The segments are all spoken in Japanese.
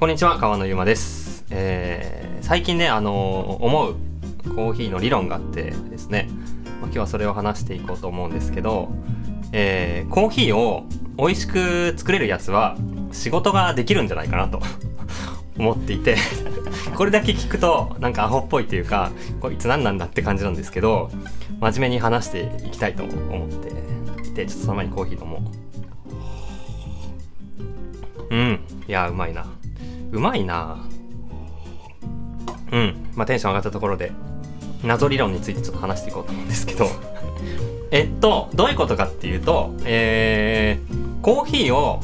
こんにちは川野ゆまです、えー最近ねあの思うコーヒーの理論があってですね、まあ、今日はそれを話していこうと思うんですけど、えーコーヒーを美味しく作れるやつは仕事ができるんじゃないかなと 思っていて。これだけ聞くとなんかアホっぽいっていうかこいつ何なんだって感じなんですけど真面目に話していきたいと思って。いてちょっとその前にコーヒー飲もう。うん。いやうまいな。うまいな。うん。まあテンション上がったところで謎理論についてちょっと話していこうと思うんですけど。えっとどういうことかっていうとえー、コーヒーを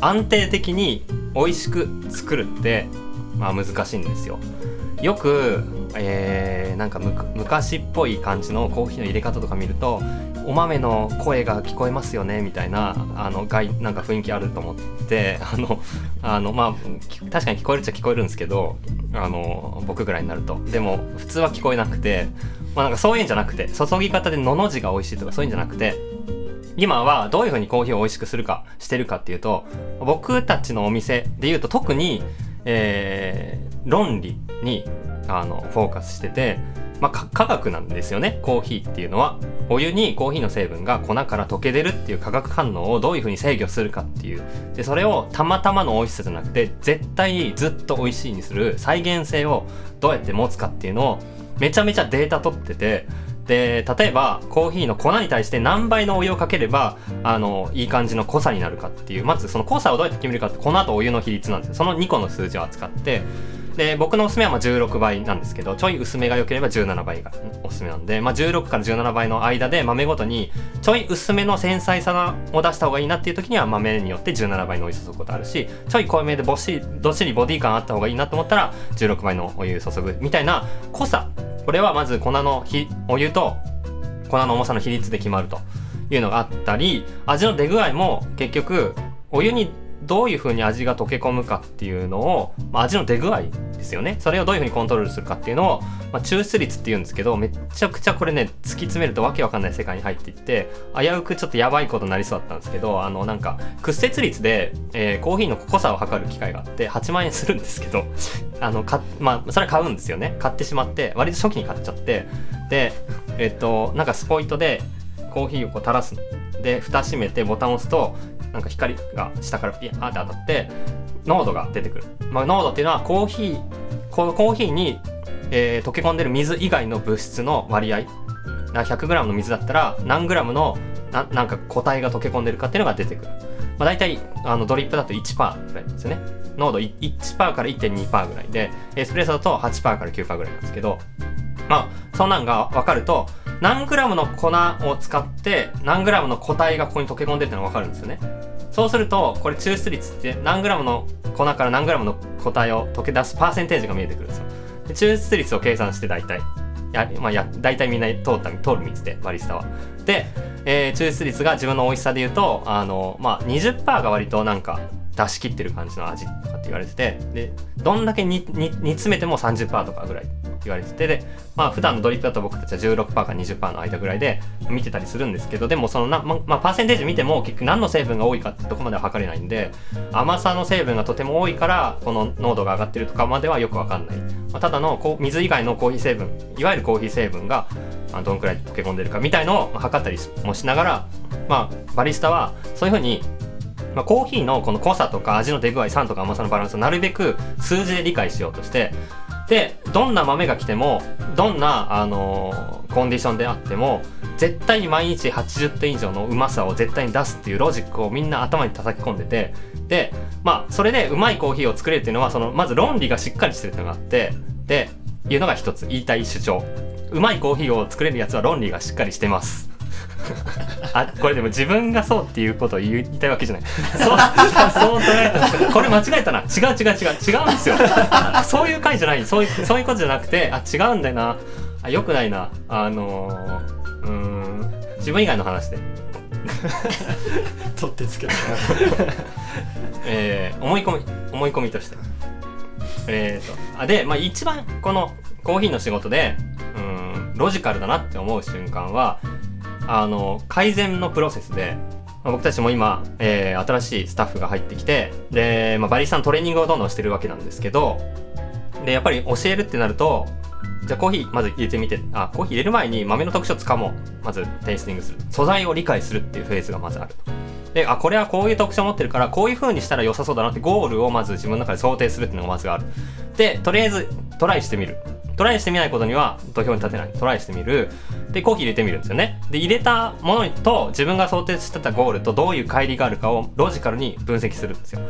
安定的に美味しく作るってまあ難しいんですよ。よく、えーなんかむく昔っぽい感じのコーヒーの入れ方とか見るとお豆の声が聞こえますよねみたいなあの外なんか雰囲気あると思ってあのあのまあ確かに聞こえるっちゃ聞こえるんですけどあの僕ぐらいになると。でも普通は聞こえなくてまあなんかそういうんじゃなくて注ぎ方でのの字が美味しいとかそういうんじゃなくて今はどういう風にコーヒーを美味しくするかしてるかっていうと僕たちのお店で言うと特に、えー論理にあのフォーカスしてて、まあ、科学なんですよね。コーヒーっていうのは。お湯にコーヒーの成分が粉から溶け出るっていう化学反応をどういう風に制御するかっていう。でそれをたまたまの美味しさじゃなくて絶対ずっと美味しいにする。再現性をどうやって持つかっていうのをめちゃめちゃデータ取ってて。で例えばコーヒーの粉に対して何倍のお湯をかければあのいい感じの濃さになるかっていう。まずその濃さをどうやって決めるかって粉とお湯の比率なんですよ。その2個の数字を扱って。で僕のおすすめはまあ16倍なんですけどちょい薄めが良ければ17倍がおすすめなんで、まあ、16から17倍の間で豆ごとにちょい薄めの繊細さを出した方がいいなっていう時には豆によって17倍のお湯注ぐことあるしちょい濃いめでぼっしどっしりボディ感あった方がいいなと思ったら16倍のお湯注ぐみたいな濃さ。これはまず粉のひお湯と粉の重さの比率で決まるというのがあったり味の出具合も結局お湯にどういう風に味が溶け込むかっていうのを、まあ、味の出具合ですよね。それをどういう風にコントロールするかっていうのを、まあ、抽出率っていうんですけどめちゃくちゃこれね突き詰めるとわけわかんない世界に入っていって危うくちょっとやばいことになりそうだったんですけどあのなんか屈折率で、えーコーヒーの濃さを測る機械があって8万円するんですけど あのかまあそれは買うんですよね。買ってしまって割と初期に買っちゃってでえっとなんかスポイトでコーヒーをこう垂らす。で蓋閉めてボタンを押すとなんか光が下からピヤーって当たって濃度が出てくる、まあ、濃度っていうのはコーヒーこのコーヒーに、えー溶け込んでる水以外の物質の割合。な 100g の水だったら何 g のななんか固体が溶け込んでるかっていうのが出てくる、まあ、大体あのドリップだと1%ぐらいですね。濃度1%から1.2%ぐらいでエスプレッソだと8%から9%ぐらいなんですけど。まあそんなんが分かると何グラムの粉を使って何グラムの固体がここに溶け込んでるってのが分かるんですよね。そうするとこれ抽出率って何グラムの粉から何グラムの固体を溶け出すパーセンテージが見えてくるんですよ。で抽出率を計算して大体やまあや大体みんな通った通る道でバリスタはで、えー抽出率が自分の美味しさで言うとあの、まあ、20%が割となんか出し切ってる感じの味とかって言われててでどんだけ煮煮詰めても30%とかぐらい言われててでまあ普段のドリップだと僕たちは16%か20%の間ぐらいで見てたりするんですけどでもそのな、ままあ、パーセンテージ見ても結局何の成分が多いかってとこまでは測れないんで甘さの成分がとても多いからこの濃度が上がってるとかまではよくわかんない、まあ、ただのこう水以外のコーヒー成分いわゆるコーヒー成分がどんくらい溶け込んでるかみたいのを測ったりもしながらまあバリスタはそういうふうにまあ、コーヒーのこの濃さとか味の出具合酸とか甘さのバランスをなるべく数字で理解しようとしてでどんな豆が来てもどんな、あのーコンディションであっても絶対に毎日80点以上のうまさを絶対に出すっていうロジックをみんな頭に叩き込んでてでまあそれでうまいコーヒーを作れるっていうのはそのまず論理がしっかりしてるっていうのがあってでいうのが一つ言いたい主張。うまいコーヒーを作れるやつは論理がしっかりしてます。あこれでも自分がそうっていうことを言いたいわけじゃない。そう そう捉えた。これ間違えたな。違う違う違う。違うんですよ。そういう回じゃない。そういうそういうことじゃなくてあ違うんだよな。あよくないな。あのー、うーん自分以外の話で、取ってつけた。えー思い込み思い込みとして。えー、とあで、まあ、一番このコーヒーの仕事でうーんロジカルだなって思う瞬間はあの改善のプロセスでまあ僕たちも今、えー新しいスタッフが入ってきてで、まあ、バリスタのトレーニングをどんどんしてるわけなんですけどでやっぱり教えるってなるとじゃあコーヒーまず入れてみてあコーヒー入れる前に豆の特徴をつかもう。まずテイスティングする。素材を理解するっていうフェーズがまずあるであこれはこういう特徴を持ってるからこういう風にしたら良さそうだなってゴールをまず自分の中で想定するっていうのがまずある。でとりあえずトライしてみる。トライしてみないことには土俵に立てない。トライしてみる。でコーヒー入れてみるんですよね。で入れたものと自分が想定してたゴールとどういう乖離があるかをロジカルに分析するんですよ。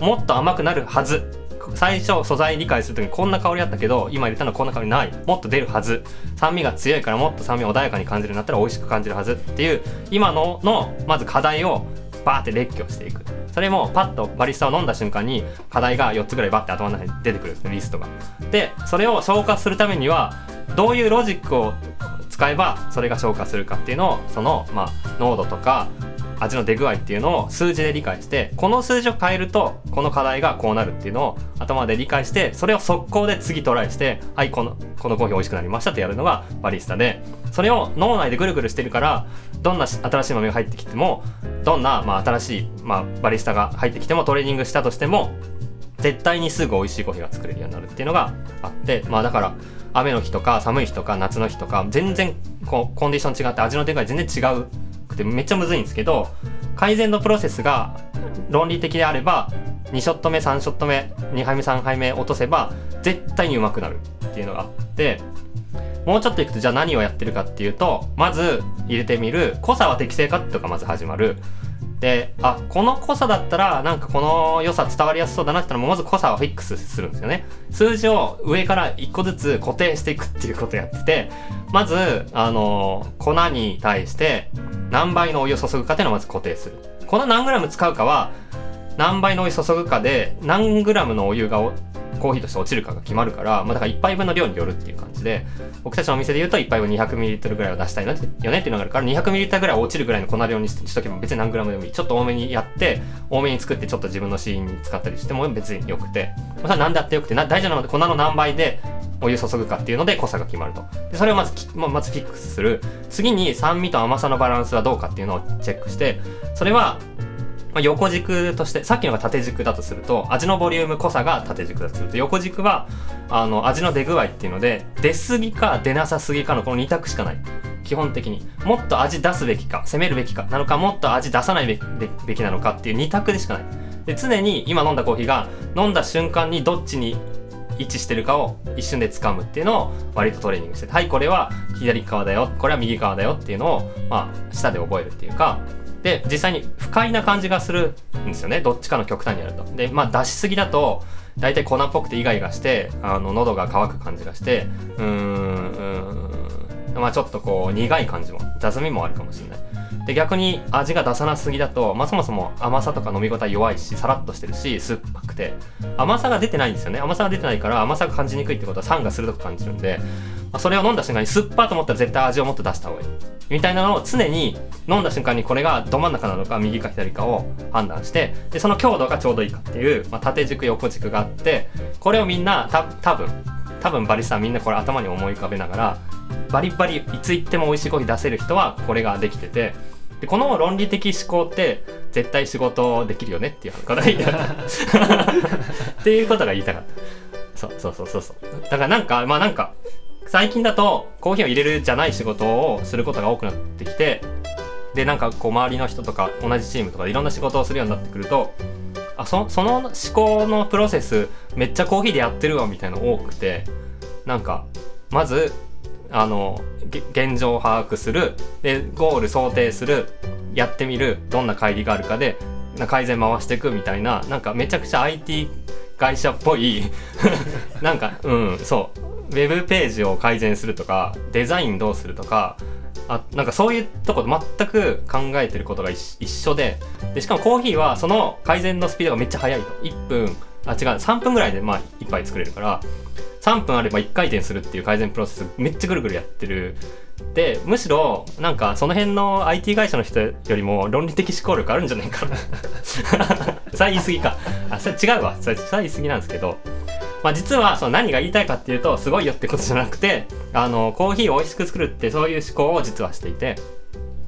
もっと甘くなるはず。最初素材理解するときにこんな香りあったけど今入れたのはこんな香りない。もっと出るはず。酸味が強いからもっと酸味を穏やかに感じるようになったら美味しく感じるはずっていう今ののまず課題をバーって列挙していく。それもパッとバリスタを飲んだ瞬間に課題が4つぐらいバッて頭の中に出てくるんですねリストが。でそれを消化するためにはどういうロジックを使えばそれが消化するかっていうのをそのまあ濃度とか味の出具合っていうのを数字で理解してこの数字を変えるとこの課題がこうなるっていうのを頭で理解してそれを速攻で次トライしてはいこのこのコーヒー美味しくなりましたってやるのがバリスタでそれを脳内でぐるぐるしてるからどんな新しい豆が入ってきてもどんな、まあ、新しい、まあ、バリスタが入ってきてもトレーニングしたとしても絶対にすぐ美味しいコーヒーが作れるようになるっていうのがあってまあだから雨の日とか寒い日とか夏の日とか全然こうコンディション違って味の出が全然違うてめっちゃむずいんですけど改善のプロセスが論理的であれば2ショット目3ショット目2杯目3杯目落とせば絶対にうまくなるっていうのがあってもうちょっといくとじゃあ何をやってるかっていうとまず入れてみる濃さは適正かとかまず始まる。であこの濃さだったらなんかこの良さ伝わりやすそうだなって言ったらまず濃さをフィックスするんですよね。数字を上から1個ずつ固定していくっていうことをやっててまずあの粉に対して何倍のお湯を注ぐかっていうのをまず固定する。粉何グラム使うかは何倍のお湯注ぐかで何グラムのお湯がおコーヒーとして落ちるかが決まるから、まあ、だから1杯分の量によるっていう感じで僕たちのお店で言うと1杯分 200ml ぐらいを出したいなってよねっていうのがあるから 200ml ぐらい落ちるぐらいの粉量にしとけば別に何グラムでもいいちょっと多めにやって多めに作ってちょっと自分のシーンに使ったりしても別によくて、まあ、それは何であってよくてな大事なので粉の何倍でお湯注ぐかっていうので濃さが決まると。でそれをまずきままずフィックスする。次に酸味と甘さのバランスはどうかっていうのをチェックしてそれはまあ、横軸としてさっきのが縦軸だとすると味のボリューム濃さが縦軸だとすると横軸はあの味の出具合っていうので出すぎか出なさすぎかのこの2択しかない。基本的に。もっと味出すべきか攻めるべきかなのかもっと味出さないべきなのかっていう2択でしかない。で常に今飲んだコーヒーが飲んだ瞬間にどっちに位置してるかを一瞬で掴むっていうのを割とトレーニングしてて。はいこれは左側だよ。これは右側だよっていうのをまあ舌で覚えるっていうかで実際に不快な感じがするんですよね。どっちかの極端にやると。でまあ出しすぎだと大体粉っぽくてイガイガしてあの喉が渇く感じがしてうーんうーん。まあちょっとこう苦い感じも雑味もあるかもしれない。で逆に味が出さなすぎだと、まあ、そもそも甘さとか飲み応え弱いしさらっとしてるし酸っぱくて。甘さが出てないんですよね。甘さが出てないから甘さが感じにくいってことは酸が鋭く感じるんで、それを飲んだ瞬間に酸っぱと思ったら絶対味をもっと出した方がいい。みたいなのを常に飲んだ瞬間にこれがど真ん中なのか右か左かを判断してでその強度がちょうどいいかっていう、まあ、縦軸横軸があってこれをみんなた多分多分バリスタはみんなこれ頭に思い浮かべながらバリバリいつ行っても美味しいコーヒー出せる人はこれができててでこの論理的思考って絶対仕事できるよねっていうことが言いたかったっていうことが言いたかった。そうそうそうそうそう。だからなんかまあなんか最近だとコーヒーを入れるじゃない仕事をすることが多くなってきてでなんかこう周りの人とか同じチームとかいろんな仕事をするようになってくるとあそその思考のプロセスめっちゃコーヒーでやってるわみたいなの多くてなんかまずあの現状を把握するでゴール想定するやってみるどんな乖離があるかでな改善回していくみたいななんかめちゃくちゃ IT 会社っぽい なんかうんそう。ウェブページを改善するとかデザインどうするとかあなんかそういうとこと全く考えてることが一緒ででしかもコーヒーはその改善のスピードがめっちゃ速いと。1分あ違う3分ぐらいでまあ1杯作れるから3分あれば1回転するっていう改善プロセスめっちゃぐるぐるやってる。でむしろなんかその辺の IT 会社の人よりも論理的思考力あるんじゃないかな。それ言い過ぎか。あそれ違うわ。それそれ言い過ぎなんですけどまあ、実はその何が言いたいかっていうとすごいよってことじゃなくてあのコーヒーを美味しく作るってそういう思考を実はしていて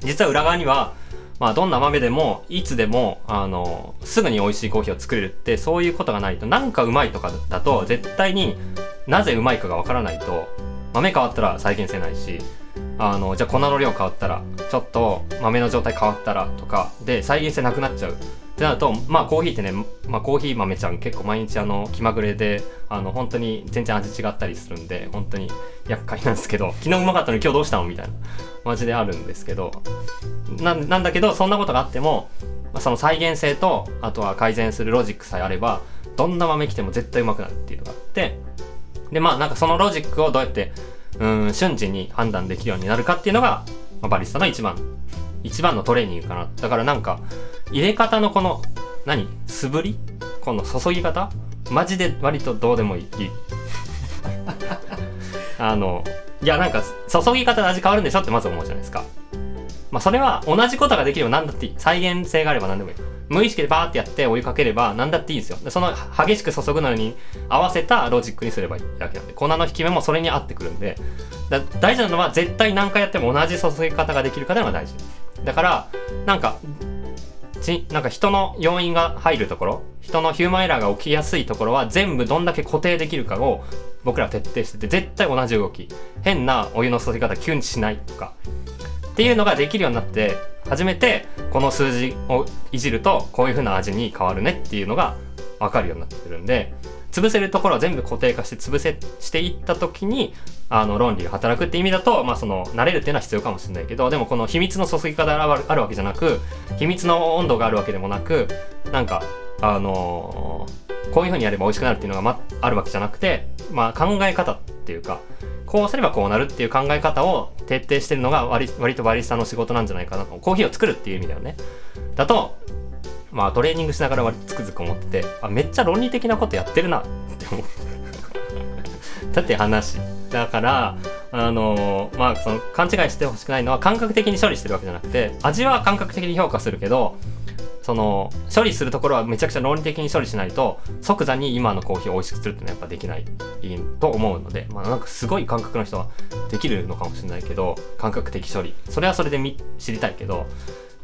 実は裏側にはまあどんな豆でもいつでもあのすぐに美味しいコーヒーを作れるってそういうことがないとなんかうまいとかだと絶対になぜうまいかがわからないと豆変わったら再現性ないしあのじゃあ粉の量変わったらちょっと豆の状態変わったらとかで再現性なくなっちゃう。ってなるとまあコーヒーってね、まあ、コーヒー豆ちゃん結構毎日あの気まぐれであの本当に全然味違ったりするんで本当に厄介なんですけど 昨日うまかったのに今日どうしたのみたいなマジであるんですけどなんだけどそんなことがあっても、その再現性とあとは改善するロジックさえあればどんな豆来ても絶対うまくなるっていうのがあってでまあなんかそのロジックをどうやってうん瞬時に判断できるようになるかっていうのが、まあ、バリスタの一番一番のトレーニングかな。だからなんか入れ方のこの何？素振り？この注ぎ方？マジで割とどうでもいい。あのいやなんか注ぎ方で味変わるんでしょ？ってまず思うじゃないですか。まあそれは同じことができれば何だっていい。再現性があれば何でもいい。無意識でバーってやってお湯かければ何だっていいんですよ。でその激しく注ぐのに合わせたロジックにすればいい。だけなんで。粉の引き目もそれに合ってくるんで。だ大事なのは絶対何回やっても同じ注ぎ方ができるかでのが大事。だからなんかちなんか人の要因が入るところ人のヒューマンエラーが起きやすいところは全部どんだけ固定できるかを僕ら徹底してて絶対同じ動き。変なお湯の注ぎ方キュンしないとか。っていうのができるようになって初めてこの数字をいじるとこういう風な味に変わるねっていうのが分かるようになってるんで潰せるところは全部固定化して潰せしていった時にあの論理が働くって意味だと、まあ、その慣れるっていうのは必要かもしれないけどでもこの秘密の注ぎ方があるわけじゃなく秘密の温度があるわけでもなくなんかあのー、こういう風にやれば美味しくなるっていうのが、ま、あるわけじゃなくて、まあ、考え方っていうかこうすればこうなるっていう考え方を徹底してるのが割割とバリスタの仕事なんじゃないかなと。コーヒーを作るっていう意味だよね。だとまあトレーニングしながら割とつくづく思っててあめっちゃ論理的なことやってるなって思って だって話。だからあのー、まあその勘違いしてほしくないのは感覚的に処理してるわけじゃなくて味は感覚的に評価するけどその処理するところはめちゃくちゃ論理的に処理しないと即座に今のコーヒーを美味しくするっていうのはやっぱできない。と思うので、まあ、なんかすごい感覚の人はできるのかもしれないけど感覚的処理。それはそれで知りたいけど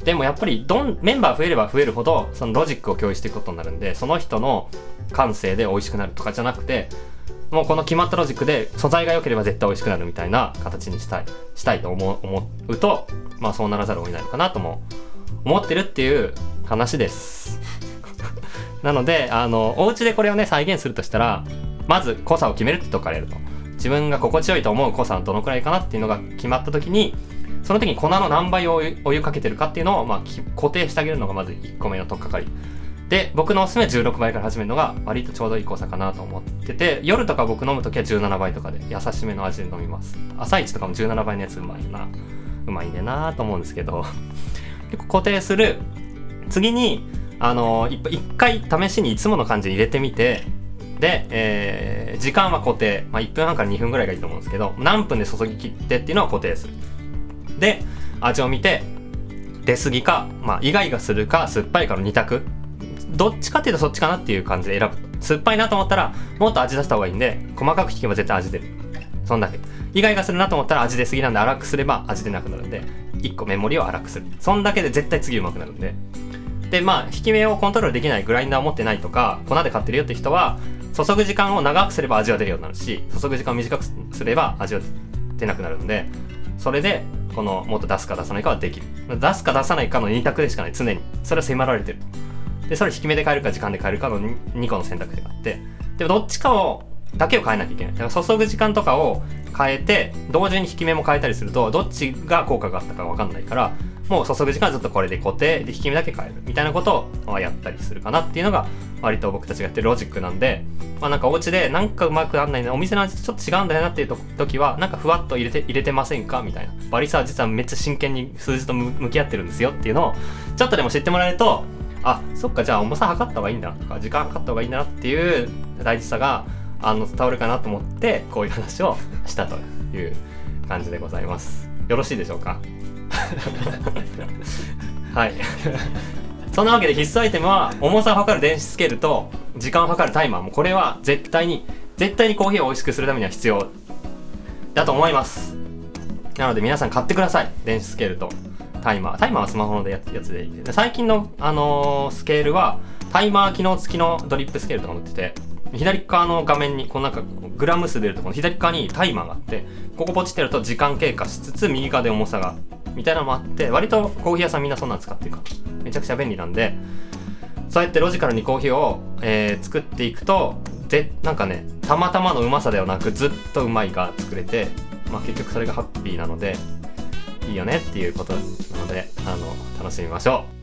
でもやっぱりどんメンバー増えれば増えるほどそのロジックを共有していくことになるんでその人の感性で美味しくなるとかじゃなくてもうこの決まったロジックで素材が良ければ絶対美味しくなるみたいな形にしたいしたいと思う思うとまあそうならざるを得ないのかなとも思ってるっていう話です。なのであのお家でこれをね再現するとしたらまず濃さを決めるってとこからやると。自分が心地よいと思う濃さはどのくらいかなっていうのが決まった時にその時に粉の何倍をお湯かけてるかっていうのを、まあ、固定してあげるのがまず1個目の取っかかり。で僕のおすすめ16倍から始めるのが割とちょうどいい濃さかなと思ってて夜とか僕飲む時は17倍とかで優しめの味で飲みます。朝一とかも17倍のやつうまいなうまいんでなと思うんですけど。結構固定する。次にあの一回試しにいつもの感じに入れてみてで、えー、時間は固定、まあ、1分半から2分ぐらいがいいと思うんですけど何分で注ぎ切ってっていうのは固定する。で味を見て出過ぎか、まあ、イガイガするか酸っぱいかの2択。どっちかっていうとそっちかなっていう感じで選ぶ。酸っぱいなと思ったらもっと味出した方がいいんで細かく引けば絶対味出る。そんだけ。イガイガするなと思ったら味出過ぎなんで粗くすれば味出なくなるんで1個メモリを粗くする。そんだけで絶対次うまくなるんで。でまあ引き目をコントロールできないグラインダーを持ってないとか粉で買ってるよって人は注ぐ時間を長くすれば味は出るようになるし注ぐ時間を短くすれば味は出なくなるんでそれでこのもっと出すか出さないかはできる。出すか出さないかの2択でしかない。常に。それは迫られてる。でそれ引き目で変えるか時間で変えるかの 2, 個の選択肢があって。でもどっちかをだけを変えなきゃいけない。だから注ぐ時間とかを変えて同時に引き目も変えたりするとどっちが効果があったか分かんないからもう注ぐ時間はずっとこれで固定で引き目だけ変えるみたいなことをやったりするかなっていうのが割と僕たちがやってるロジックなんでまあなんかお家でなんかうまくなんないなお店の味とちょっと違うんだよなっていう時はなんかふわっと入れて入れてませんかみたいな。バリスタは実はめっちゃ真剣に数字と向き合ってるんですよっていうのをちょっとでも知ってもらえるとあそっかじゃあ重さ測った方がいいんだとか時間測った方がいいんだなっていう大事さがあの伝わるかなと思ってこういう話をしたという感じでございます。よろしいでしょうか？はい。そんなわけで必須アイテムは重さを測る電子スケールと時間を測るタイマー。もこれは絶対に絶対にコーヒーを美味しくするためには必要だと思います。なので皆さん買ってください。電子スケールとタイマー。タイマーはスマホのやつやつで。で最近の、あのースケールはタイマー機能付きのドリップスケールとか載ってて左側の画面にこうなんかグラム数出るとこの左側にタイマーがあってここポチってると時間経過しつつ右側で重さがみたいなのもあって割とコーヒー屋さんみんなそんなん使ってるか。らめちゃくちゃ便利なんでそうやってロジカルにコーヒーを、えー作っていくとぜなんかねたまたまのうまさではなくずっとうまいが作れて、まあ、結局それがハッピーなのでいいよねっていうことなのであの楽しみましょう。